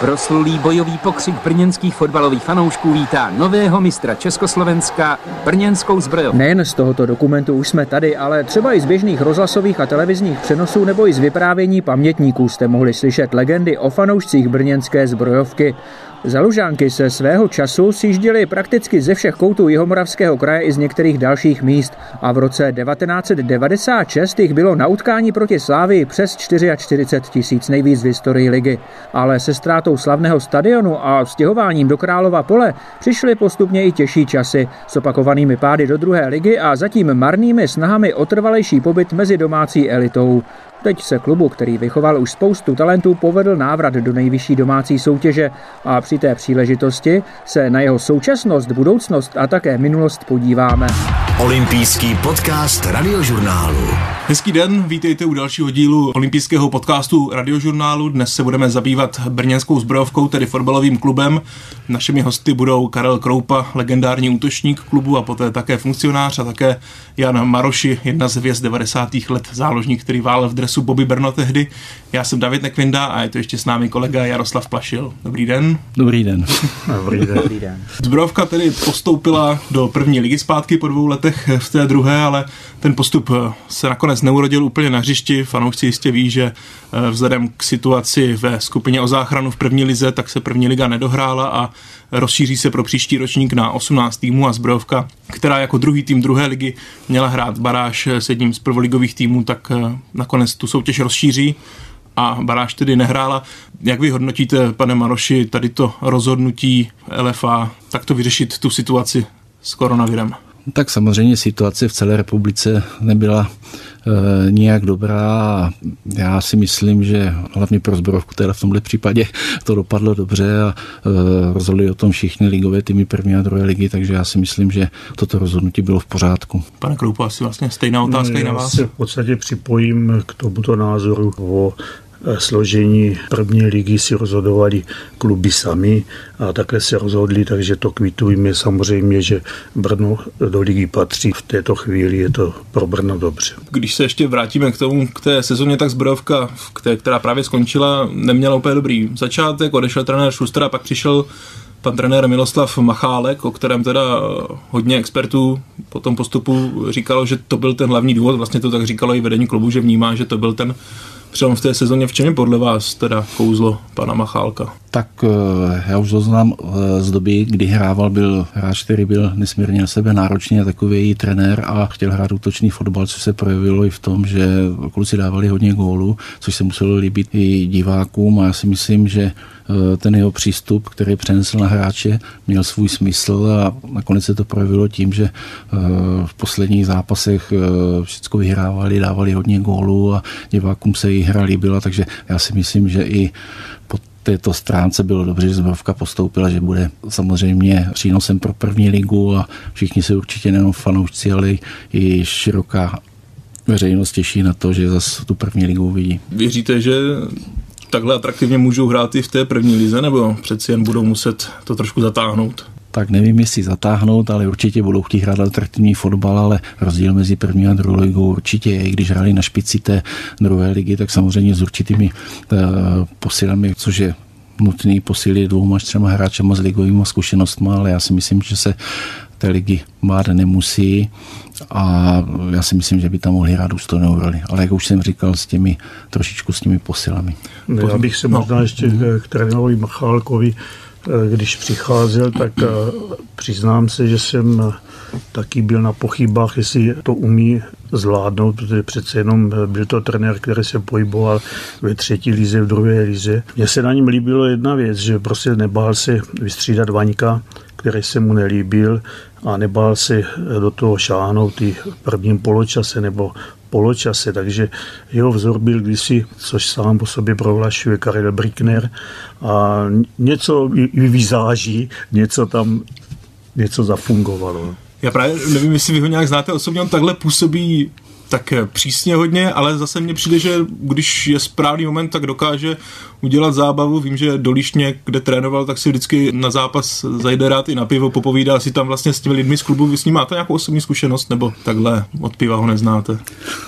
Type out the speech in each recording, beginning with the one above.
Proslulý bojový pokřik brněnských fotbalových fanoušků vítá nového mistra Československa brněnskou zbrojovku. Nejen z tohoto dokumentu už jsme tady, ale třeba i z běžných rozhlasových a televizních přenosů nebo i z vyprávění pamětníků jste mohli slyšet legendy o fanoušcích brněnské zbrojovky. Zalužánky se svého času sjížděly prakticky ze všech koutů Jihomoravského kraje i z některých dalších míst a v roce 1996 jich bylo na utkání proti Slávii přes 44 tisíc nejvíc v historii ligy. Ale se ztrátou slavného stadionu a stěhováním do Králova pole přišly postupně i těžší časy s opakovanými pády do druhé ligy a zatím marnými snahami o trvalejší pobyt mezi domácí elitou. Teď se klubu, který vychoval už spoustu talentů, povedl návrat do nejvyšší domácí soutěže a při té příležitosti se na jeho současnost, budoucnost a také minulost podíváme. Olympijský podcast radiožurnálu. Hezký den, vítejte u dalšího dílu olympijského podcastu radiožurnálu. Dnes se budeme zabývat brněnskou zbrojovkou, tedy fotbalovým klubem. Našimi hosty budou Karel Kroupa, legendární útočník klubu a poté také funkcionář a také Jan Maroši, jedna z hvězd 90. let záložník, který válel v dresu Bobby Brno tehdy. Já jsem David Nekvinda a je to ještě s námi kolega Jaroslav Plašil. Dobrý den. Dobrý den. Dobrý den. Dobrý den. Zbrojovka tedy postoupila do první ligy zpátky po dvou letech v té druhé, ale ten postup se nakonec neurodil úplně na hřišti. Fanoušci jistě ví, že eh, vzhledem k situaci ve skupině o záchranu v první lize, tak se první liga nedohrála a rozšíří se pro příští ročník na 18 týmů a zbrojovka, která jako druhý tým druhé ligy měla hrát baráž s jedním z prvoligových týmů, tak eh, nakonec tu soutěž rozšíří a baráž tedy nehrála. Jak vy hodnotíte, pane Maroši, tady to rozhodnutí LFA takto vyřešit tu situaci s koronavirem? Tak samozřejmě situace v celé republice nebyla nijak dobrá. Já si myslím, že hlavně pro zborovku teda v tomhle případě to dopadlo dobře a e, rozhodli o tom všichni ligové týmy první a druhé ligy, takže já si myslím, že toto rozhodnutí bylo v pořádku. Pane Kroupo, asi vlastně stejná otázka no, i na vás. Já se v podstatě připojím k tomuto názoru o složení první ligy si rozhodovali kluby sami a takhle se rozhodli, takže to kvitujeme samozřejmě, že Brno do ligy patří. V této chvíli je to pro Brno dobře. Když se ještě vrátíme k tomu, k té sezóně, tak zbrojovka, která právě skončila, neměla úplně dobrý začátek, odešel trenér Šuster a pak přišel pan trenér Miloslav Machálek, o kterém teda hodně expertů po tom postupu říkalo, že to byl ten hlavní důvod, vlastně to tak říkalo i vedení klubu, že vnímá, že to byl ten přelom v té sezóně. V čem je podle vás teda kouzlo pana Machálka? Tak eh, já už znám eh, z doby, kdy hrával, byl hráč, který byl nesmírně na sebe náročný a takový trenér a chtěl hrát útočný fotbal, což se projevilo i v tom, že kluci dávali hodně gólů, což se muselo líbit i divákům a já si myslím, že eh, ten jeho přístup, který přenesl na hráče, měl svůj smysl a nakonec se to projevilo tím, že v posledních zápasech všechno vyhrávali, dávali hodně gólů a divákům se i hra líbila, takže já si myslím, že i po této stránce bylo dobře, že Zbrovka postoupila, že bude samozřejmě přínosem pro první ligu a všichni se určitě nejenom fanoušci, ale i široká veřejnost těší na to, že zase tu první ligu uvidí. Věříte, že takhle atraktivně můžou hrát i v té první lize, nebo přeci jen budou muset to trošku zatáhnout? Tak nevím, jestli zatáhnout, ale určitě budou chtít hrát atraktivní fotbal, ale rozdíl mezi první a druhou ligou určitě je, když hráli na špici té druhé ligy, tak samozřejmě s určitými uh, posilami, což je nutný posílit dvouma až třema hráčema s ligovými zkušenostmi, ale já si myslím, že se té ligy bát nemusí a já si myslím, že by tam mohli hrát důstojnou roli. Ale jak už jsem říkal, s těmi trošičku s těmi posilami. Já bych se možná no. ještě k trenérovi Machálkovi Eh, když přicházel, tak eh, přiznám se, že jsem eh, taky byl na pochybách, jestli to umí zvládnout, protože přece jenom byl to trenér, který se pohyboval ve třetí lize, v druhé lize. Mně se na něm líbilo jedna věc, že prostě nebál se vystřídat Vaňka, který se mu nelíbil a nebál se do toho šáhnout i v prvním poločase nebo poločase, takže jeho vzor byl kdysi, což sám po sobě prohlašuje Karel Brickner a něco vyzáží, něco tam, něco zafungovalo. Já právě nevím, jestli vy ho nějak znáte osobně, on takhle působí tak přísně hodně, ale zase mně přijde, že když je správný moment, tak dokáže udělat zábavu. Vím, že do Líšně, kde trénoval, tak si vždycky na zápas zajde rád i na pivo, popovídá si tam vlastně s těmi lidmi z klubu. Vy s ním máte nějakou osobní zkušenost, nebo takhle od piva ho neznáte?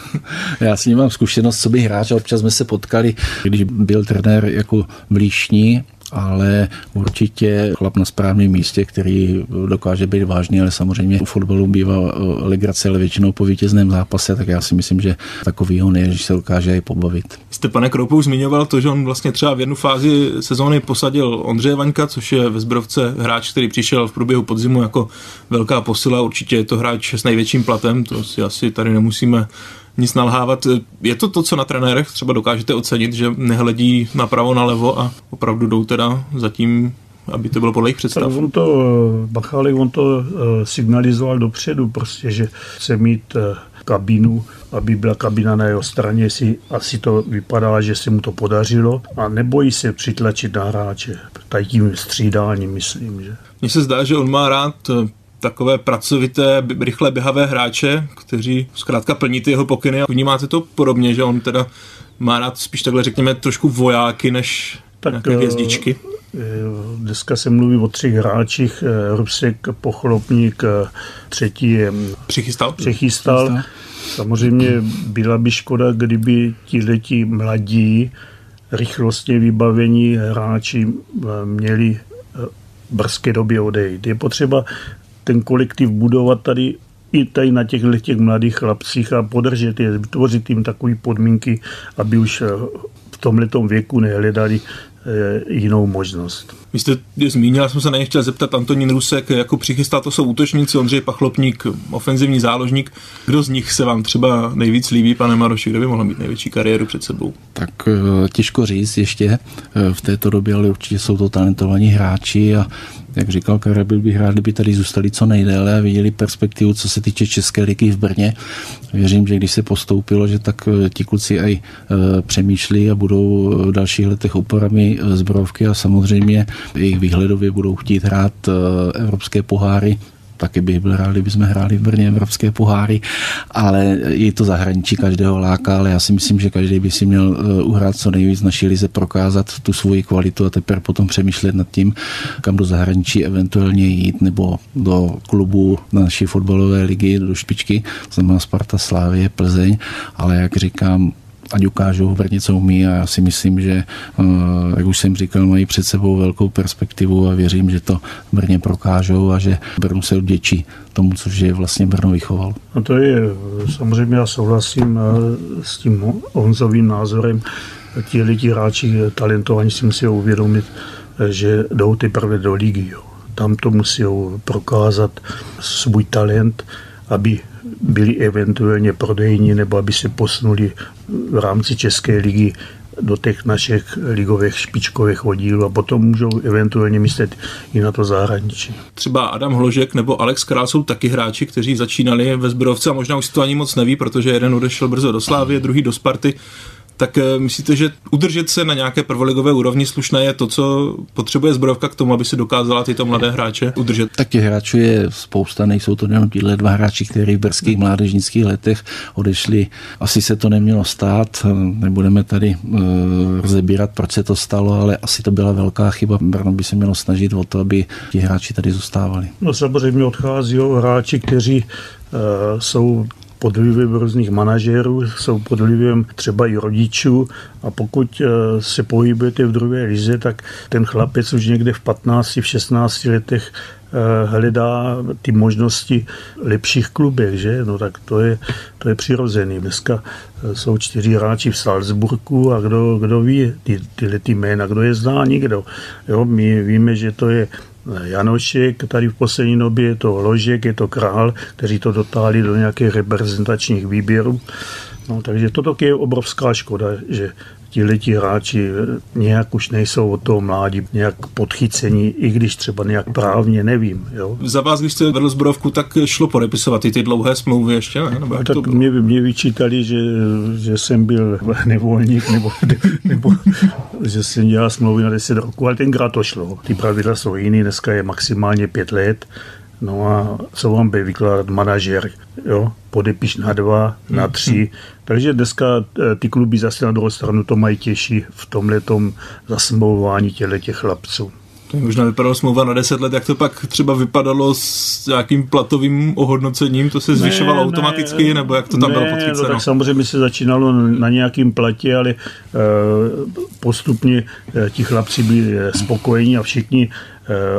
Já s ním mám zkušenost, co by hráč, občas jsme se potkali, když byl trenér jako v Líšni ale určitě chlap na správném místě, který dokáže být vážný, ale samozřejmě u fotbalu bývá eh, legrace, ale většinou po vítězném zápase, tak já si myslím, že takový on je, že se dokáže i pobavit. Jste, pane Kroupou, zmiňoval to, že on vlastně třeba v jednu fázi sezóny posadil Ondřeje Vaňka, což je ve Zbrovce hráč, který přišel v průběhu podzimu jako velká posila. Určitě je to hráč s největším platem, to si asi tady nemusíme nic nalhávat. Je to to, co na trenérech třeba dokážete ocenit, že nehledí napravo, nalevo a opravdu jdou teda zatím aby to bylo podle jejich představ. Tak on to, Bachálek, on to eh, signalizoval dopředu, prostě, že chce mít eh, kabinu, aby byla kabina na jeho straně, si asi to vypadá, že se mu to podařilo a nebojí se přitlačit na hráče. Tady tím střídáním, myslím. Že. Mně se zdá, že on má rád eh, takové pracovité, rychle běhavé hráče, kteří zkrátka plní ty jeho pokyny a vnímáte to podobně, že on teda má rád spíš takhle řekněme trošku vojáky než tak, nějaké hvězdičky? Eh, dneska se mluví o třech hráčích, eh, Rusek, Pochlopník, eh, třetí je přichystal. přichystal. Samozřejmě byla by škoda, kdyby ti letí mladí, rychlostně vybavení hráči měli brzké době odejít. Je potřeba ten kolektiv budovat tady i tady na těch, těch mladých chlapcích a podržet je, vytvořit jim takové podmínky, aby už v tomhle věku nehledali Eh, jinou možnost. Vy jste zmínil, já jsem se na ně chtěl zeptat, Antonín Rusek jako přichystá, to jsou útočníci, Ondřej Pachlopník, ofenzivní záložník. Kdo z nich se vám třeba nejvíc líbí, pane Maroši, kdo by mohl mít největší kariéru před sebou? Tak eh, těžko říct ještě eh, v této době, ale určitě jsou to talentovaní hráči a jak říkal Karel, byl bych rád, kdyby tady zůstali co nejdéle a viděli perspektivu, co se týče České ligy v Brně. Věřím, že když se postoupilo, že tak eh, ti kluci aj eh, přemýšlí a budou v dalších letech oporami eh, zbrojovky a samozřejmě jejich výhledově budou chtít hrát evropské poháry taky bych byl rád, kdyby jsme hráli v Brně evropské poháry, ale je to zahraničí každého láka, ale já si myslím, že každý by si měl eh, uhrát co nejvíc naší lize, prokázat tu svoji kvalitu a teprve potom přemýšlet nad tím, kam do zahraničí eventuálně jít, nebo do klubu naší fotbalové ligy, do špičky, to znamená Sparta, Slávie, Plzeň, ale jak říkám, ať ukážou Brně, co umí a já si myslím, že, eh, jak už jsem říkal, mají před sebou velkou perspektivu a věřím, že to Brně prokážou a že Brno se odděčí tomu, což je vlastně Brno vychoval. No to je, samozřejmě já souhlasím eh, s tím Honzovým názorem. Ti lidi hráči talentovaní si musí uvědomit, eh, že jdou teprve do ligy. Jo. Tam to musí prokázat svůj talent, aby byli eventuálně prodejní nebo aby se posunuli v rámci České ligy do těch našich ligových špičkových oddílů a potom můžou eventuálně myslet i na to zahraničí. Třeba Adam Hložek nebo Alex Král jsou taky hráči, kteří začínali ve Zbrovce a možná už to ani moc neví, protože jeden odešel brzo do Slávy, druhý do Sparty tak eh, myslíte, že udržet se na nějaké prvoligové úrovni slušné je to, co potřebuje zbrojovka k tomu, aby se dokázala tyto mladé hráče udržet? Tak těch hráčů je spousta, nejsou to jenom tyhle dva hráči, kteří v brzkých mládežnických letech odešli. Asi se to nemělo stát, nebudeme tady uh, rozebírat, proč se to stalo, ale asi to byla velká chyba. Brno by se mělo snažit o to, aby ti hráči tady zůstávali. No samozřejmě odchází hráči, kteří uh, jsou pod vlivem různých manažerů, jsou pod vlivem třeba i rodičů a pokud eh, se pohybujete v druhé lize, tak ten chlapec už někde v 15, v 16 letech eh, hledá ty možnosti lepších klubech, že? No tak to je, to je přirozený. Dneska eh, jsou čtyři hráči v Salzburgu a kdo, kdo ví ty, tyhle ty jména, kdo je zná, nikdo. Jo, my víme, že to je Janošek, tady v poslední době je to Ložek, je to Král, kteří to dotáhli do nějakých reprezentačních výběrů. No, takže toto je obrovská škoda, že ti hráči nějak už nejsou od toho mládí nějak podchycení, i když třeba nějak právně nevím. Jo. Za vás, když jste vedl zbrojovku, tak šlo podepisovat i ty dlouhé smlouvy ještě, ne? Nebo tak to mě, mě vyčítali, že, že jsem byl nevolník, nebo, nebo že jsem dělal smlouvy na 10 roků, ale tenkrát to šlo. Ty pravidla jsou jiný, dneska je maximálně 5 let, No a co vám bude vykládat manažer, jo? Podepiš na dva, na hmm. tři. Takže dneska eh, ty kluby zase na druhou stranu to mají těžší v tomhle tom zasmlouvání těchto těch chlapců. To možná vypadalo smlouva na 10 let, jak to pak třeba vypadalo s nějakým platovým ohodnocením, to se zvyšovalo ne, automaticky, ne, nebo jak to tam ne, bylo podchyceno? No, tak samozřejmě se začínalo na nějakým platě, ale uh, postupně uh, ti chlapci byli spokojení a všichni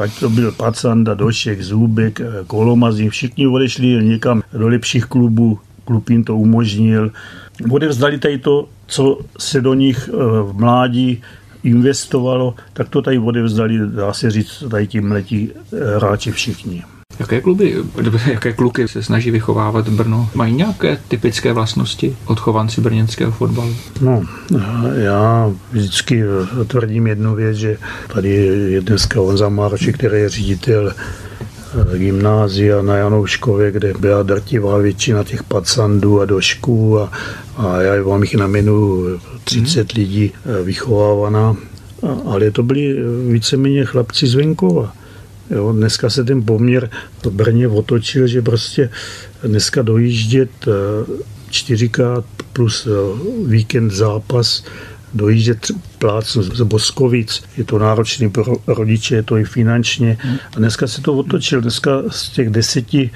ať to byl Pacanda, Došek, Zůbek, Kolomazin, všichni odešli někam do lepších klubů, klub jim to umožnil. Odevzdali tady to, co se do nich v mládí investovalo, tak to tady odevzdali, dá se říct, tady ti mletí hráči všichni. Jaké kluby, jaké kluky se snaží vychovávat Brno? Mají nějaké typické vlastnosti odchovanci brněnského fotbalu? No, já vždycky tvrdím jednu věc, že tady je dneska Honza Marši, který je ředitel gymnázia na Janouškově, kde byla drtivá většina těch pacandů a došků a, a já vám jich namenu 30 hmm. lidí vychovávaná, ale to byli víceméně chlapci z venkova. Jo, dneska se ten poměr v Brně otočil, že prostě dneska dojíždět čtyřikrát plus víkend zápas, dojíždět plácnu z Boskovic, je to náročný pro rodiče, je to i finančně. A dneska se to otočil, dneska z těch deseti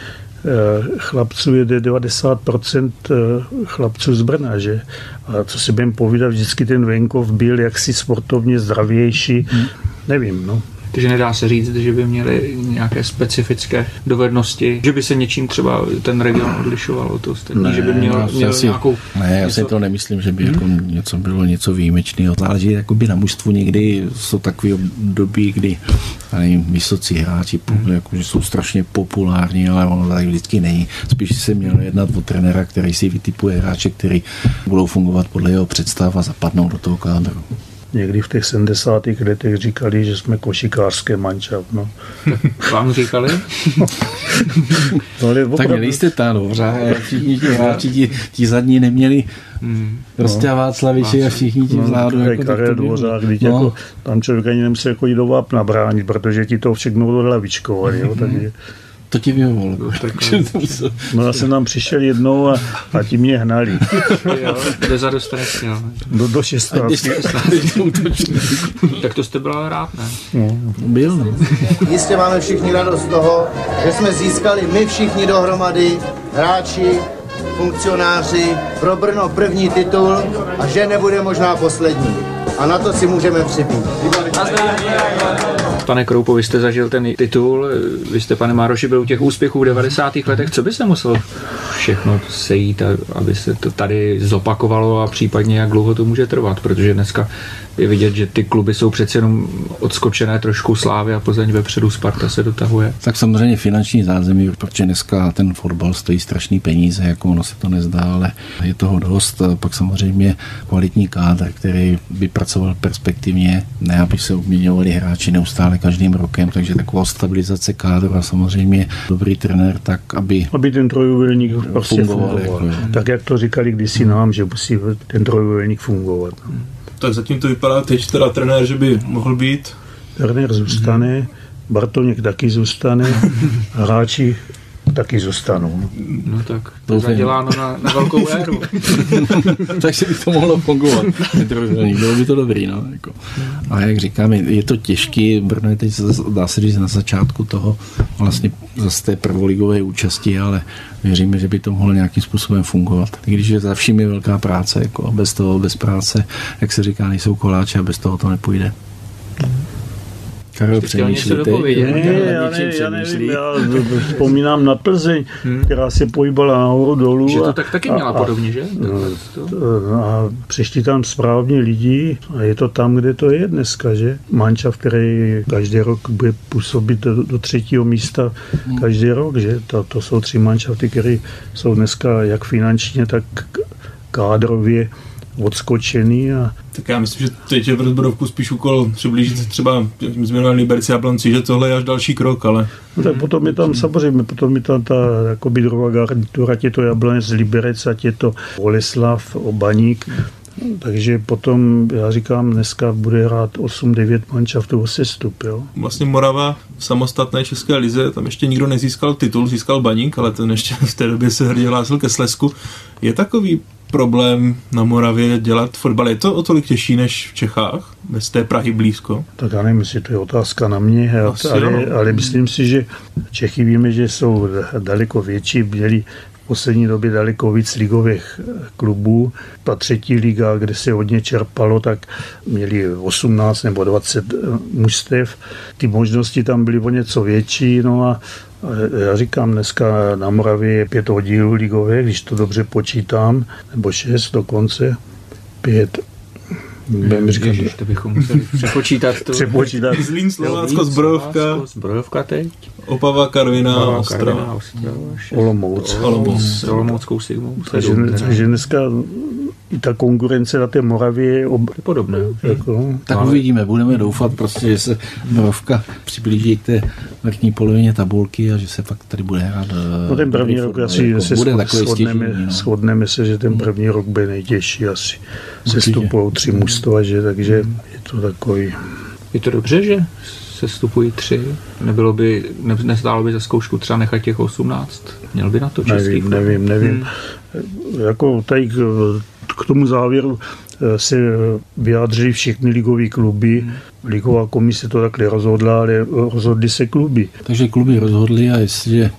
chlapců je 90% chlapců z Brna, že? A co si budeme povídat, vždycky ten venkov byl jaksi sportovně zdravější, nevím, no. Takže nedá se říct, že by měli nějaké specifické dovednosti, že by se něčím třeba ten region odlišoval od ostatní, ne, že by měl, měl si, nějakou... Ne, já si to nemyslím, že by hmm. jako něco bylo něco výjimečného. Záleží jakoby na mužstvu někdy jsou takové období, kdy nevím, vysocí hráči hmm. jako, že jsou strašně populární, ale ono tak vždycky není. Spíš se měl jednat o trenéra, který si vytipuje hráče, který budou fungovat podle jeho představ a zapadnou do toho kádru někdy v těch 70. letech říkali, že jsme košikářské mančat. No. Vám říkali? no, ale opravdu... Tak měli jste tam, dobře, všichni ti hráči, ti, ti zadní neměli hmm. prostě no. Václaviči a všichni ti vzadu. No, jako Karel Dvořák, no. jako, tam člověk ani nemusí jako jít do vápna bránit, protože ti to všechno odhlavičkovali. Jo, takže to ti vyhovovalo. No já jsem tam přišel jednou a, a ti mě hnali. jo, za dostaneš, jo. Do, do 16. tak to jste byl rád, ne? No, byl, no. Jistě máme všichni radost z toho, že jsme získali my všichni dohromady, hráči, funkcionáři, pro Brno první titul a že nebude možná poslední. A na to si můžeme připít. Pane Kroupo, vy jste zažil ten titul, vy jste, pane Mároši, byl u těch úspěchů v 90. letech. Co by se muselo všechno sejít, aby se to tady zopakovalo a případně jak dlouho to může trvat? Protože dneska je vidět, že ty kluby jsou přece jenom odskočené trošku slávy a Plzeň vepředu Sparta se dotahuje. Tak samozřejmě finanční zázemí, protože dneska ten fotbal stojí strašný peníze, jako ono se to nezdá, ale je toho dost. Pak samozřejmě kvalitní kádr, který by pracoval perspektivně, ne aby se obměňovali hráči neustále každým rokem, takže taková stabilizace kádru a samozřejmě dobrý trenér, tak aby, aby ten trojuhelník prostě fungoval. fungoval. Jako, tak jak to říkali kdysi nám, že musí ten trojuhelník fungovat. Tak zatím to vypadá teď teda trenér, že by mohl být. Trenér zůstane, mm-hmm. Bartoněk taky zůstane, hráči taky zůstanou. No tak, to zaděláno na, na velkou éru. Takže by to mohlo fungovat. Bylo by to dobrý, no. Jako. A jak říkám, je to těžký, Brno je teď, dá se říct, na začátku toho vlastně zase té prvoligové účasti, ale věříme, že by to mohlo nějakým způsobem fungovat. I když je za vším je velká práce, jako bez toho, bez práce, jak se říká, nejsou koláče a bez toho to nepůjde. Karel přemýšlí ty. Ne, já, ne, já nevím, já vzpomínám na Plzeň, hmm. která se pohybala nahoru dolů. Že to tak taky měla a, podobně, že? No, a přišli tam správně lidi a je to tam, kde to je dneska, že? Mančav, který každý rok bude působit do, do třetího místa hmm. každý rok, že? To, to jsou tři mančafty, které jsou dneska jak finančně, tak kádrově odskočený. A... Tak já myslím, že teď je v rozborovku spíš úkol přiblížit třeba změnovat Liberci a Blanci, že tohle je až další krok, ale... No tak potom je tam samozřejmě, potom je tam ta jakoby druhá garnitura, tě to Jablonec z Liberec a tě to Boleslav, Obaník Takže potom, já říkám, dneska bude hrát 8-9 manšaftů o sestup. Jo? Vlastně Morava v samostatné české lize, tam ještě nikdo nezískal titul, získal Baník, ale ten ještě v té době se hrdě hlásil ke Slesku. Je takový problém na Moravě dělat fotbal? Je to o tolik těžší než v Čechách, bez té Prahy blízko? Tak já nevím, jestli to je otázka na mě, Asi ale, ale myslím si, že Čechy víme, že jsou daleko větší, měli v poslední době daleko víc ligových eh, klubů. Ta třetí liga, kde se hodně čerpalo, tak měli 18 nebo 20 mužstev. Ty možnosti tam byly o něco větší, no a a já říkám, dneska na Moravě je pět oddílů ligových, když to dobře počítám, nebo šest dokonce, pět. Budeme říkat, Ježiš, to bychom museli přepočítat to. přepočítat. Zlín, Slovácko, Zbrojovka, Zbrojovka teď. Opava, Karviná, Karviná, Ostrava. Olomouc. Olomouc. S Olomouckou sigmou. Takže dneska i ta konkurence na té Moravě je ob, podobné. jako, Tak Ale- uvidíme, budeme doufat prostě, že se Moravka přiblíží k té vrchní polovině tabulky a že se fakt tady bude hrát. eh, no ten první rok asi jako se bude shod- takový shodneme, stěžení, no. shodneme se, že ten první rok bude nejtěžší asi. Se stupou tři mužstva, že, takže je to takový... Je to dobře, že se stupují tři? Nebylo by, ne, nestálo by za zkoušku třeba nechat těch 18? Měl by na to český Nevím, nevím, nevím. Jako tady k, tomu závěru eh, se vyjádřili všechny ligové kluby. Ligová komise to takhle rozhodla, ale rozhodly se kluby. Takže kluby rozhodly a jestliže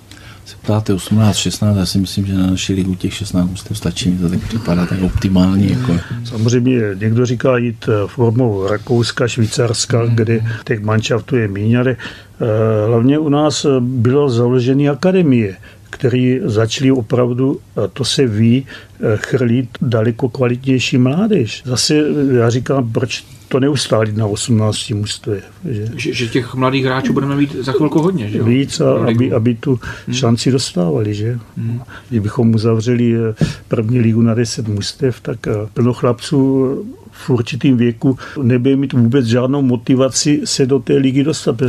se ptáte 18, 16, já si myslím, že na naši ligu těch 16 musíte stačí, to tak připadá tak optimální. Jako. Samozřejmě někdo říká jít eh, formou Rakouska, Švýcarska, kde těch manšaftů je míň, ale eh, hlavně u nás eh, bylo založeny akademie, které začaly opravdu, to se ví, eh, chrlít daleko kvalitnější mládež. Zase eh, já říkám, proč to neustálit na 18 mužstvech. Že? Že, že těch mladých hráčů budeme mít za chvilku hodně, že jo? víc, a aby, aby tu šanci dostávali. Že? Kdybychom uzavřeli eh, první ligu na 10 mužstev, tak plno chlapců v určitým věku nebude mít vůbec žádnou motivaci se do té ligy dostat.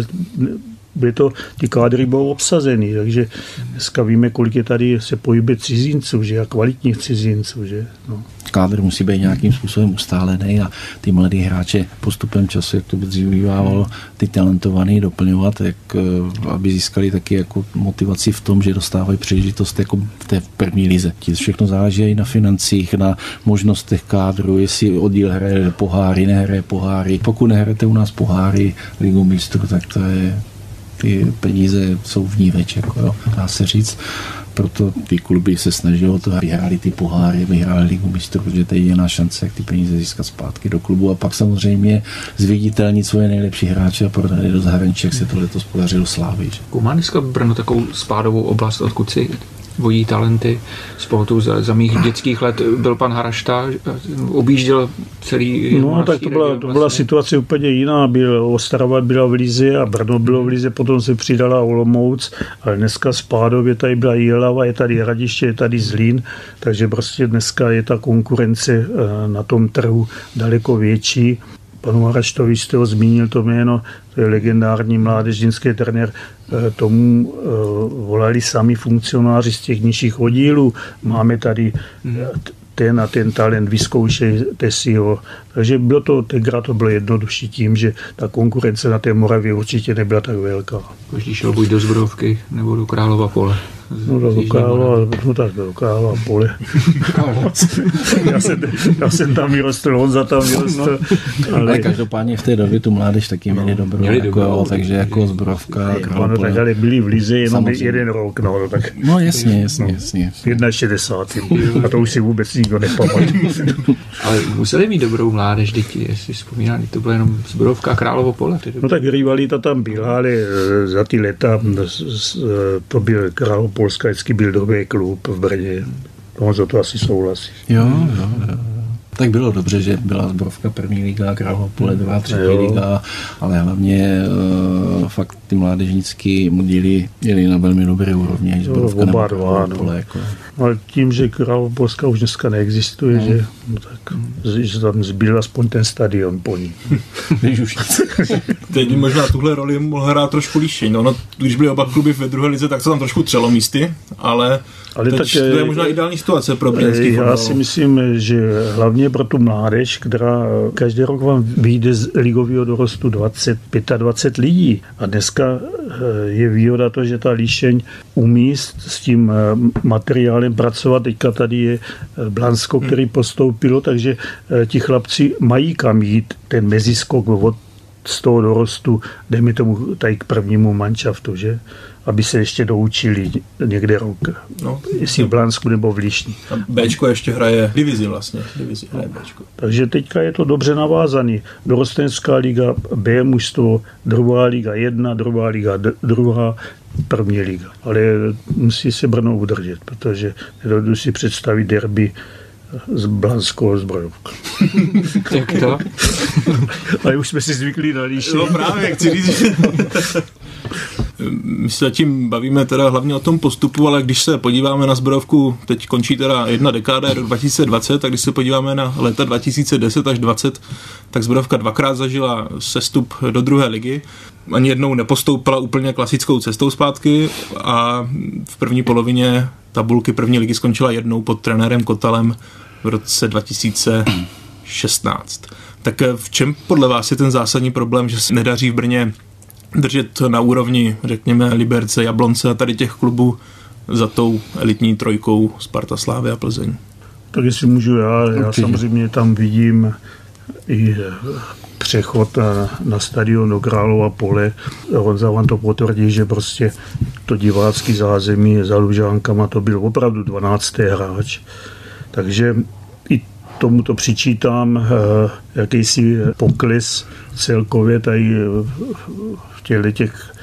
Bude to, ty kádry budou obsazeny, takže dneska víme, kolik je tady se pohybuje cizinců, že a kvalitních cizinců, že. No. Kádr musí být nějakým způsobem ustálený a ty mladí hráče postupem času, jak to dřív bývalo, ty talentovaný doplňovat, jak, eh, aby získali taky jako motivaci v tom, že dostávají příležitost jako v té první lize. Ti všechno záleží i na financích, na možnostech kádru, jestli oddíl hraje poháry, nehraje poháry. Pokud nehrajete u nás poháry ligu mistrů, tak to je ty peníze jsou v ní več, jako jo, dá se říct. Proto ty kluby se snaží o to, aby hráli ty poháry, vyhráli ligu mistrů, protože to je jediná šance, jak ty peníze získat zpátky do klubu a pak samozřejmě zviditelnit svoje nejlepší hráče a prodat je do zahraničí, jak se to letos podařilo? Jakou má dneska Brno takovou spádovou oblast, odkud si vojí talenty. Spolu za, za mých dětských let byl pan Harašta, objížděl celý No, tak to byla, region to byla vlastně. situace úplně jiná. Byl, Ostrava byla v Lize a Brno bylo v Lize, potom se přidala Olomouc, ale dneska Spádově tady byla Jihlava, je tady Hradiště, je tady Zlín, takže prostě dneska je ta konkurence eh, na tom trhu daleko větší. Panu Haraštovi jste ho zmínil to jméno, to je legendární mládežnický trenér, eh, tomu eh, volali sami funkcionáři z těch nižších oddílů. Máme tady eh, ten a ten talent, vyzkoušejte si ho. Takže bylo to, tenkrát to bylo jednodušší tím, že ta konkurence na té Moravě určitě nebyla tak velká. Každý šel buď do Zbrodovky nebo do Králova pole. No do Moravy. no tak do Králova pole. já, jsem, já jsem tam vyrostl, Honza tam vyrostl. Ale Ale, každopádně v té době tu mládež taky měli dobrou, měli jako, dobrou, takže jako zbrovka, ano, tak ale byli v Lize jenom Samozřejmě. jeden rok, no, tak No jasně, jasně, jasně. v 61. A to už si vůbec nikdo nepamatuje. Ale museli mít dobrou mládež, děti, jestli vzpomínám, to bylo jenom Zbrodovka a Královo pole. No tak rivalita tam byla, ale eh, za ty leta s- eh, to byl Král Polska, vždycky byl dobrý klub v Brně. No, za to asi souhlasí. Jo, jo, jo. Tak bylo dobře, že byla zbrovka první liga, Králova pole druhá, třetí Jo. liga, ale hlavně uh, fakt ty mládežnický díly jeli na velmi dobré úrovni, až zbrovka oba dva, no. pole. Jako. Ale tím, že Král Polska už dneska neexistuje, že, no tak, že tam zbyl aspoň ten stadion po ní. Když už nic. Teď možná tuhle roli mohl hrát trošku líšeň. No, no, když byly oba kluby ve druhé lize, tak se tam trošku třelo místy, ale, Ale teď tak, to je eh, možná ideální situace pro brněnský Já fotbal. si myslím, že hlavně hlavně pro tu mládež, která každý rok vám vyjde z ligového dorostu 20, 25 lidí. A dneska eh, je výhoda to, že ta líšeň umí s tím eh, materiálem pracovat. Teďka tady je Blansko, který postoupilo, takže ti chlapci mají kam jít ten meziskok od z toho dorostu, dejme tomu tady k prvnímu manšaftu, že? Aby se ještě doučili někde rok. No. Jestli v Blansku nebo v Líšni. A Bčko ještě hraje divizi vlastně. Divizi hraje Bčko. Takže teďka je to dobře navázaný. Dorostenská liga, B mužstvo, druhá liga jedna, druhá liga druhá, první liga. Ale musí se Brno udržet, protože nedodu si představit derby z Blanskou zbrojovku. Jak to? Ale už jsme si zvykli na líši. No právě, chci říct, my se zatím bavíme teda hlavně o tom postupu, ale když se podíváme na zbrojovku, teď končí teda jedna dekáda, rok 2020, tak když se podíváme na leta 2010 až 20, tak zbrojovka dvakrát zažila sestup do druhé ligy. Ani jednou nepostoupila úplně klasickou cestou zpátky a v první polovině tabulky první ligy skončila jednou pod trenérem Kotalem v roce 2016. Tak v čem podle vás je ten zásadní problém, že se nedaří v Brně držet na úrovni, řekněme, Liberce, Jablonce a tady těch klubů za tou elitní trojkou Sparta, Slávy a Plzeň. Tak jestli můžu já, já samozřejmě tam vidím i přechod na, na stadion do Králova pole. Honza vám to potvrdí, že prostě to divácký zázemí za Lužánkama to byl opravdu 12. hráč. Takže i tomu to přičítám eh, jakýsi pokles celkově tady těchto těch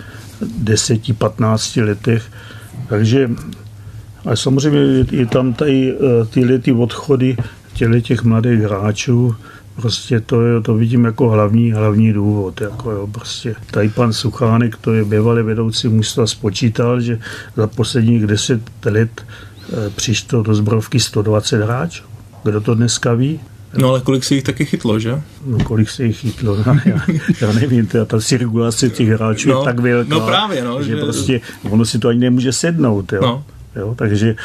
10-15 letech. Takže a samozřejmě je tam tady eh, tyhle ty odchody těchto těch mladých hráčů, Prostě to, je, to vidím jako hlavní, hlavní důvod. Jako jo, prostě. Tady pan Suchánek, to je bývalý vedoucí mužstva, spočítal, že za posledních deset let e, přišlo do zbrovky 120 hráčů. Kdo to dneska ví? No ale kolik se jich taky chytlo, že? No kolik se jich chytlo, no, já, já nevím, ta, ta cirkulace těch hráčů no, je tak velká, no právě, no, že, že prostě ono si to ani nemůže sednout. Jo. No. Jo, takže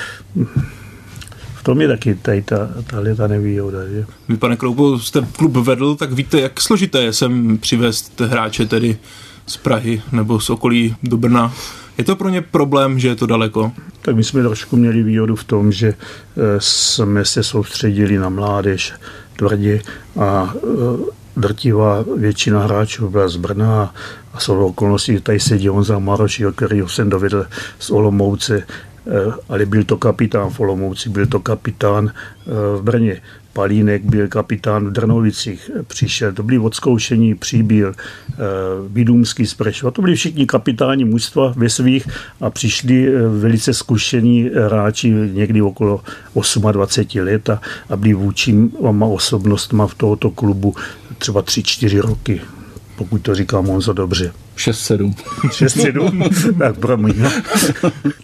v tom je taky tady ta, ta, ta nevýhoda. Že? Vy, pane Kroupo, jste klub vedl, tak víte, jak složité je sem přivést hráče tedy z Prahy nebo z okolí do Brna. Je to pro ně problém, že je to daleko? Tak my jsme trošku měli výhodu v tom, že eh, jsme se soustředili na mládež tvrdě a eh, drtivá většina hráčů byla z Brna a jsou okolností, tady sedí Honza Maroš, který jsem dovedl z Olomouce, Eh, ale byl to kapitán v Olomouci, byl to kapitán eh, v Brně. Palínek byl kapitán v Drnovicích, přišel, to byli odzkoušení, příběl, Vidumský z Prešova, to byli všichni kapitáni mužstva ve svých a přišli eh, velice zkušení hráči někdy okolo 28 let a, a byli vůčíma osobnostma v tohoto klubu třeba 3-4 roky pokud to říká Monzo dobře. 6-7. 6-7? tak promiň.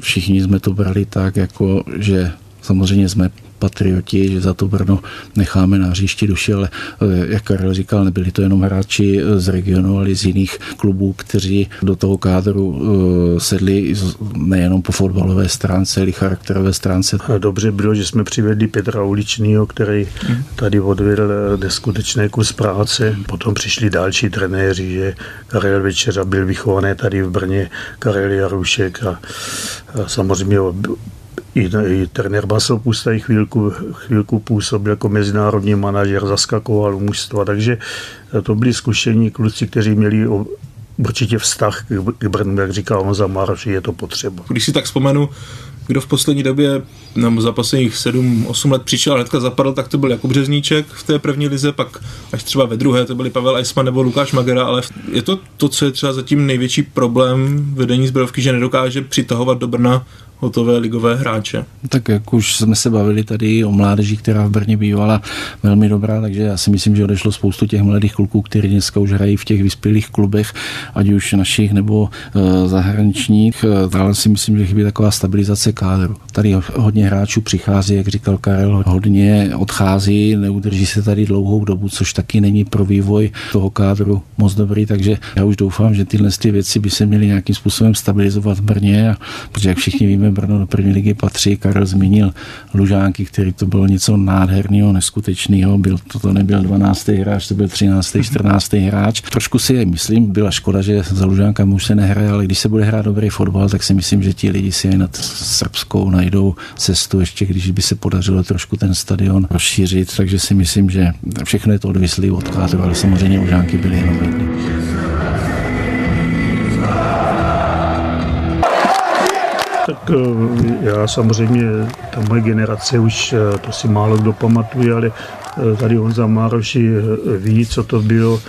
Všichni jsme to brali tak, jako že samozřejmě jsme patrioti, že za to Brno necháme na hřišti duši, ale eh, jak Karel říkal, nebyli to jenom hráči z regionu, ale z jiných klubů, kteří do toho kádru eh, sedli nejenom po fotbalové stránce, ale charakterové stránce. Dobře bylo, že jsme přivedli Petra Uličního, který tady odvedl eh, neskutečný kus práce. Potom přišli další trenéři, že Karel Večera byl vychovaný tady v Brně, Karel Jarušek a, a samozřejmě i, i trenér Basel tady chvílku, chvílku působil jako mezinárodní manažer, zaskakoval mužstva, takže to byli zkušení kluci, kteří měli určitě vztah k Brnu, jak říkal on za Maroš, je to potřeba. Když si tak vzpomenu, kdo v poslední době, nebo za posledních 7-8 let přišel a hnedka zapadl, tak to byl Jakub Březníček v té první lize, pak až třeba ve druhé to byli Pavel Eisman nebo Lukáš Magera, ale je to to, co je třeba zatím největší problém vedení zbrojovky, že nedokáže přitahovat do Brna hotové ligové hráče. Tak jak už jsme se bavili tady o mládeži, která v Brně bývala velmi dobrá, takže já si myslím, že odešlo spoustu těch mladých kluků, kteří dneska už hrají v těch vyspělých klubech, ať už našich nebo e, zahraničních. Dále si myslím, že chybí taková stabilizace kádru. Tady hodně hráčů přichází, jak říkal Karel, hodně odchází, neudrží se tady dlouhou dobu, což taky není pro vývoj toho kádru moc dobrý, takže já už doufám, že tyhle ty věci by se měly nějakým způsobem stabilizovat v Brně, protože jak všichni víme, Dynamem Brno do první ligy patří. Karel zmínil Lužánky, který to bylo něco nádherného, neskutečného. Byl, to, to nebyl 12. hráč, to byl 13. 14. hráč. Trošku si myslím, byla škoda, že za Lužánkami už se nehraje, ale když se bude hrát dobrý fotbal, tak si myslím, že ti lidi si nad Srbskou najdou cestu, ještě když by se podařilo trošku ten stadion rozšířit, takže si myslím, že všechno je to odvislý od kádru, ale samozřejmě Lužánky byly jenom jedny. Tak eh, já samozřejmě, ta moje generace už eh, to si málo kdo pamatuje, ale eh, tady Honza Mároši ví, co to bylo,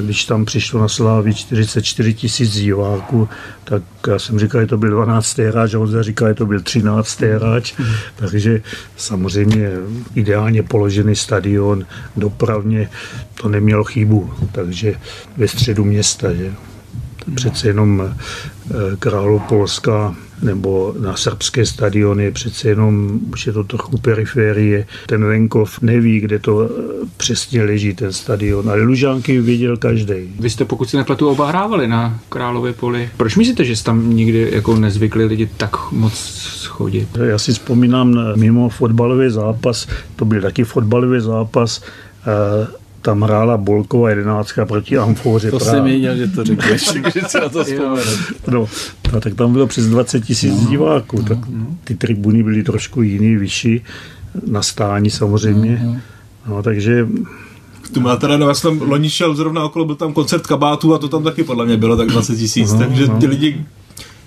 když tam přišlo na Slávi 44 tisíc diváků, tak já jsem říkal, že to byl 12. hráč a Honza říkal, že to byl 13. hráč, takže samozřejmě ideálně položený stadion, dopravně to nemělo chybu, takže ve středu města, že přece jenom Královpolská nebo na srbské stadiony, přece jenom už je to trochu periferie. Ten venkov neví, kde to přesně leží, ten stadion, ale Lužánky viděl každý. Vy jste, pokud si nepletu, oba hrávali na Králově poli. Proč myslíte, že jste tam nikdy jako nezvykli lidi tak moc schodit? Já si vzpomínám na mimo fotbalový zápas, to byl taky fotbalový zápas, tam hrála Bolková jedenáctka proti Amfoře. To jsem věděl, že to řekneš, že si na to vzpomenu. No, no, tak tam bylo přes 20 tisíc no, diváků, no, tak no. ty tribuny byly trošku jiný, vyšší, na stání samozřejmě. No, no. no takže tu má teda, no, já jsem loni šel zrovna okolo, byl tam koncert kabátů a to tam taky podle mě bylo tak 20 tisíc, no, takže no. ty lidi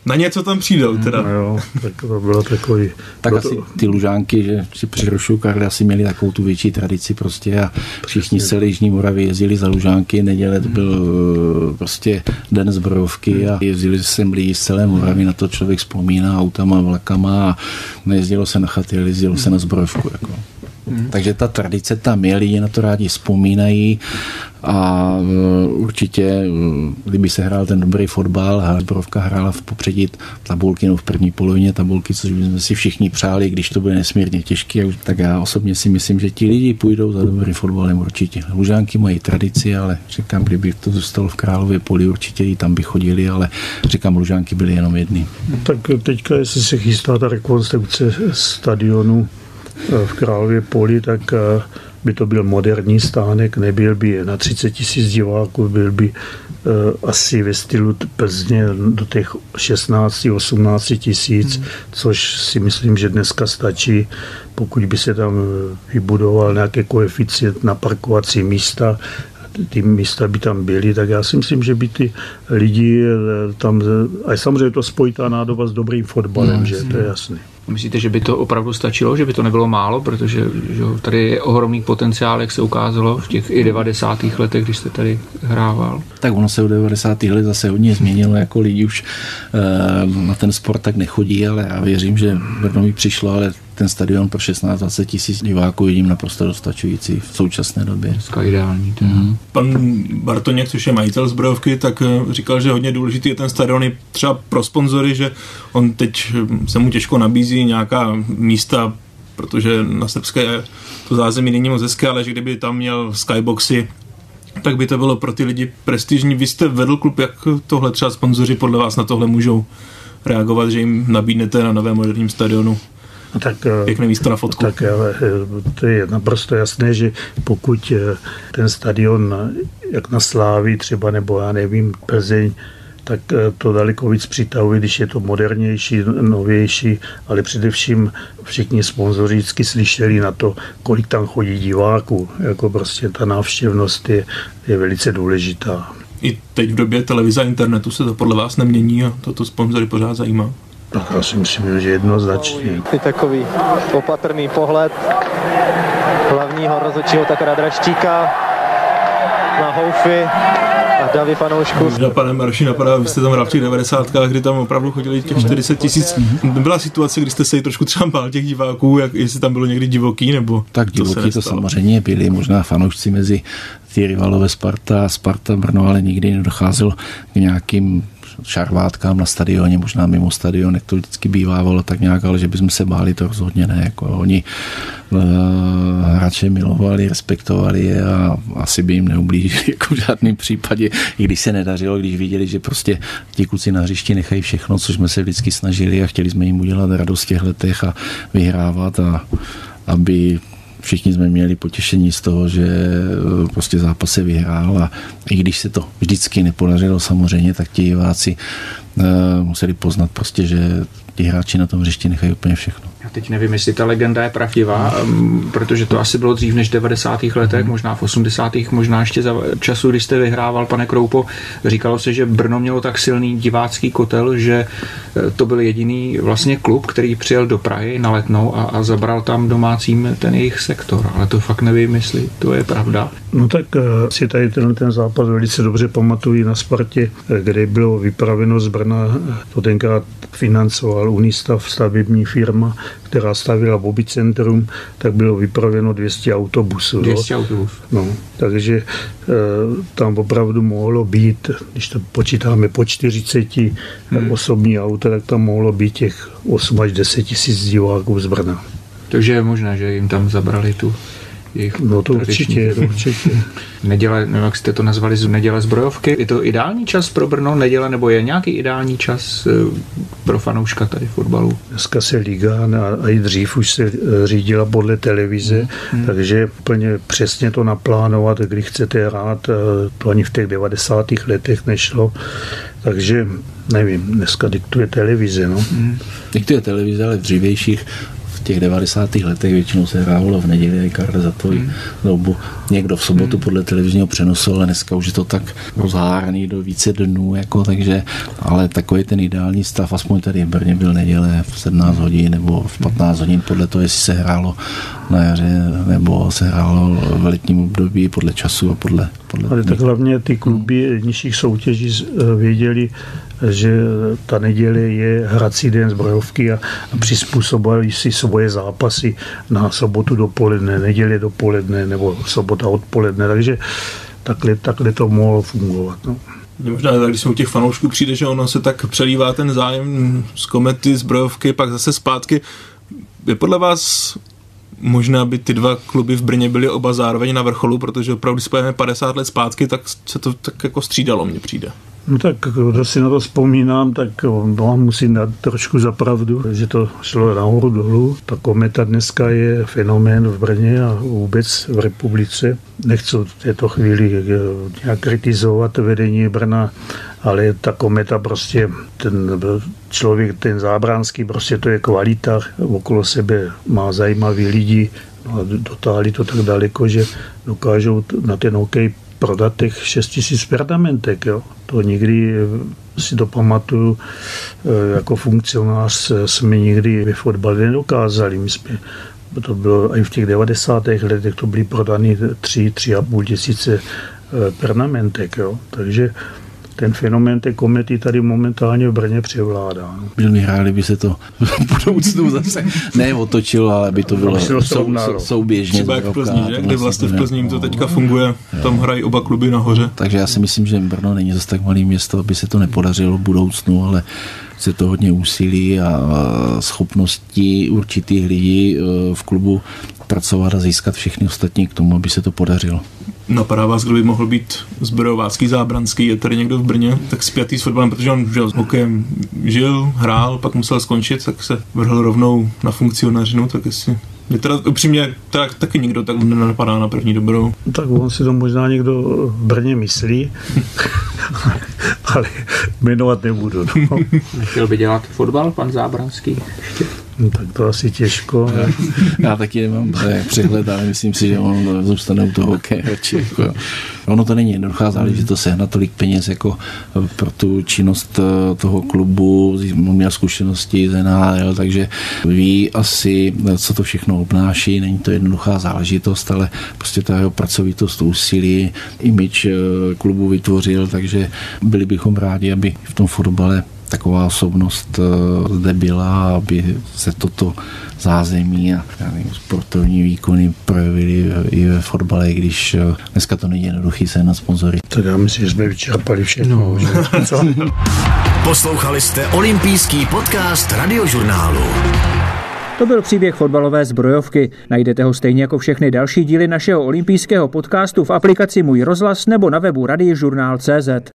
na něco tam přijdou teda. No jo, tak to bylo takový... Tak bylo asi to... ty lužánky, že si přerušu Karli, asi měli takovou tu větší tradici prostě a všichni z celé Jižní Moravy jezdili za lužánky, neděle to byl eh, prostě den zbrojovky a jezdili sem lidi z celé Moravy, na to člověk vzpomíná autama, vlakama a nejezdilo se na chaty, ale jezdilo se na zbrojovku. Jako. Hmm. Takže ta tradice tam je, lidi na to rádi vzpomínají a e, určitě, e, kdyby se hrál ten dobrý fotbal a Zborovka hrála v popředí tabulky, no v první polovině tabulky, což bychom si všichni přáli, když to bude nesmírně těžké, tak já osobně si myslím, že ti lidi půjdou za dobrým fotbalem určitě. Lužánky mají tradici, ale říkám, kdyby to zůstalo v Králově poli, určitě i tam by chodili, ale říkám, Lužánky byly jenom jedny. Tak teďka, jestli se chystá ta rekonstrukce stadionu, v Králově poli, tak eh, by to byl moderní stánek, nebyl by na 30 tisíc diváků, byl by eh, asi ve stylu Plzně do těch 16-18 tisíc, hmm. což si myslím, že dneska stačí, pokud by se tam eh, vybudoval nějaké koeficient na parkovací místa, ty místa by tam byly, tak já si myslím, že by ty lidi tam, a samozřejmě to spojitá nádoba s dobrým fotbalem, no, že to je jasné. Myslíte, že by to opravdu stačilo, že by to nebylo málo, protože že tady je ohromný potenciál, jak se ukázalo v těch i 90. letech, když jste tady hrával? Tak ono se u 90. let zase hodně změnilo, jako lidi už e, na ten sport tak nechodí, ale já věřím, že Brno mi přišlo, ale ten stadion pro 16-20 tisíc diváků vidím naprosto dostačující v současné době. Dneska ideální. Mm-hmm. Pan Bartoněk, což je majitel zbrojovky, tak eh, říkal, že hodně důležitý je ten stadion i třeba pro sponzory, že on teď eh, se mu těžko nabízí nějaká místa, protože na srbské to zázemí není moc hezké, ale že kdyby tam měl skyboxy, tak by to bylo pro ty lidi prestižní. Vy jste vedl klub, jak tohle třeba sponzoři podle vás na tohle můžou reagovat, že jim nabídnete na novém moderním stadionu No tak, eh, Pěkné místo na fotku. Tak ale eh, to je naprosto jasné, že pokud eh, ten stadion, jak na Slávi třeba, nebo já nevím, Plzeň, tak to daleko víc přitahuje, když je to modernější, novější, ale především všichni sponzoři vždycky slyšeli na to, kolik tam chodí diváků. Jako prostě ta návštěvnost je, je velice důležitá. I teď v době televize a internetu se to podle vás nemění a toto sponzory pořád zajímá? Tak já si myslím, že jednoznačně. Je takový opatrný pohled hlavního rozhodčího Takara Draštíka na houfy a davy fanoušků. Na pane Marši napadá, vy jste tam hrál v těch 90. kdy tam opravdu chodili těch 40 tisíc. Byla situace, kdy jste se trošku třeba bál těch diváků, jak, jestli tam bylo někdy divoký, nebo Tak divoký to, to samozřejmě byli, možná fanoušci mezi ty rivalové Sparta a Sparta Brno, ale nikdy nedocházelo k nějakým šarvátkám na stadioně, možná mimo stadion, jak to vždycky bývávalo tak nějak, ale že bychom se báli, to rozhodně ne. Jako oni uh, hráče milovali, respektovali je a asi by jim neublížili jako v žádném případě, i když se nedařilo, když viděli, že prostě ti kluci na hřišti nechají všechno, což jsme se vždycky snažili a chtěli jsme jim udělat radost v těch letech a vyhrávat a aby všichni jsme měli potěšení z toho, že eh, prostě zápas se vyhrál a i když se to vždycky nepodařilo samozřejmě, tak ti diváci uh, museli poznat prostě, že ti hráči na tom hřišti nechají úplně všechno. Já teď nevím, jestli ta legenda je pravdivá, um, protože to asi bylo dřív než v 90. letech, možná v 80. možná ještě za času, kdy jste vyhrával, pane Kroupo. Říkalo se, že Brno mělo tak silný divácký kotel, že eh, to byl jediný vlastně klub, který přijel do Prahy na letnou a, a zabral tam domácím ten jejich sektor. Ale to fakt nevím, jestli to je pravda. No tak eh, si tady ten, ten zápas velice dobře pamatují na Spartě, eh, kde bylo vypraveno z Brna, to tenkrát financoval Unistav, stavební firma, která stavila v centrum, tak bylo vypraveno 200 autobusů. 200 autobusů. No, takže e, tam opravdu mohlo být, když to počítáme po 40 hmm. osobní auta, tak tam mohlo být těch 8 až 10 tisíc diváků z Brna. Takže je možné, že jim tam zabrali tu jejich No to určitě, to určitě. neděle, nevím, jak jste to nazvali, z neděle zbrojovky. Je to ideální čas pro Brno neděle, nebo je nějaký ideální čas eh, pro fanouška tady fotbalu? Dneska se liga a i dřív už se eh, řídila podle televize, hmm. takže úplně přesně to naplánovat, kdy chcete hrát, eh, to ani v těch 90. letech nešlo. Takže nevím, dneska diktuje televize. No. Hmm. Diktuje televize, ale v dřívějších těch 90. letech většinou se hrávalo v neděli, Karle za to hmm. dobu. Někdo v sobotu hmm. podle televizního přenosu, ale dneska už je to tak rozháraný do více dnů, jako, takže, ale takový ten ideální stav, aspoň tady v Brně byl neděle v 17 hodin nebo v 15 hodin, podle toho, jestli se hrálo na jaře nebo se hrálo v letním období podle času a podle... podle ale tak hlavně ty kluby nižších soutěží věděli, že ta neděle je hrací den zbrojovky a, a přizpůsobili si svoje zápasy na sobotu dopoledne, neděli dopoledne nebo sobota odpoledne, takže takhle, takhle to mohlo fungovat. No. Možná tak, když se u těch fanoušků přijde, že ono se tak přelívá ten zájem z komety, zbrojovky, pak zase zpátky. Je podle vás možná by ty dva kluby v Brně byly oba zároveň na vrcholu, protože opravdu, když 50 let zpátky, tak se to tak jako střídalo, mně přijde. No tak, když si na to vzpomínám, tak vám musím dát trošku za pravdu, že to šlo nahoru dolů. Ta kometa dneska je fenomén v Brně a vůbec v republice. Nechci v této chvíli nějak kritizovat vedení Brna, ale ta kometa prostě, ten člověk, ten zábranský, prostě to je kvalita, okolo sebe má zajímavý lidi, no a dotáhli to tak daleko, že dokážou na ten hokej prodat těch 6 tisíc perdamentek. Jo. To nikdy eh, si to pamatuju, eh, jako funkcionář jsme nikdy ve fotbale nedokázali. My jsme, to bylo i v těch 90. letech, to byly prodány 3, 3,5 tisíce eh, pernamentek. Jo. Takže ten fenomén té komety tady momentálně v Brně převládá. Byl mi hráli, by se to v budoucnu zase neotočilo, ale by to bylo sou, sou, souběžně. Třeba jak v Plzni, že? kde vlastně v Plzni to teďka funguje, tam hrají oba kluby nahoře. Takže já si myslím, že Brno není zase tak malé město, aby se to nepodařilo v budoucnu, ale se to hodně úsilí a schopnosti určitých lidí e, v klubu pracovat a získat všechny ostatní k tomu, aby se to podařilo. Napadá vás, kdo by mohl být zbrojovácký, zábranský, je tady někdo v Brně, tak spjatý s fotbalem, protože on žil, s hokejem žil, hrál, pak musel skončit, tak se vrhl rovnou na funkcionařinu, tak jestli mě teda upřímně tak, taky nikdo tak nenapadá na první dobrou. Tak on si to možná někdo v Brně myslí, ale jmenovat nebudu. No. Chtěl by dělat fotbal, pan Zábranský? No, tak to asi těžko. Já, já taky nemám přehled, ale myslím si, že on zůstane u toho hokeje. Jako, ono to není jednoduchá záležitost sehnat tolik peněz jako pro tu činnost eh, toho klubu, měl zkušenosti z NHL, takže ví asi, co to všechno obnáší, není to jednoduchá záležitost, ale prostě ta jeho pracovitost, úsilí, image eh, klubu vytvořil, takže byli bychom rádi, aby v tom fotbale taková osobnost zde byla, aby se toto zázemí a nevím, sportovní výkony projevily i ve fotbale, když dneska to není jednoduchý se na sponzory. Tak já myslím, že jsme vyčerpali všechno. No. Poslouchali jste olympijský podcast radiožurnálu. To byl příběh fotbalové zbrojovky. Najdete ho stejně jako všechny další díly našeho olympijského podcastu v aplikaci Můj rozhlas nebo na webu radiožurnál.cz.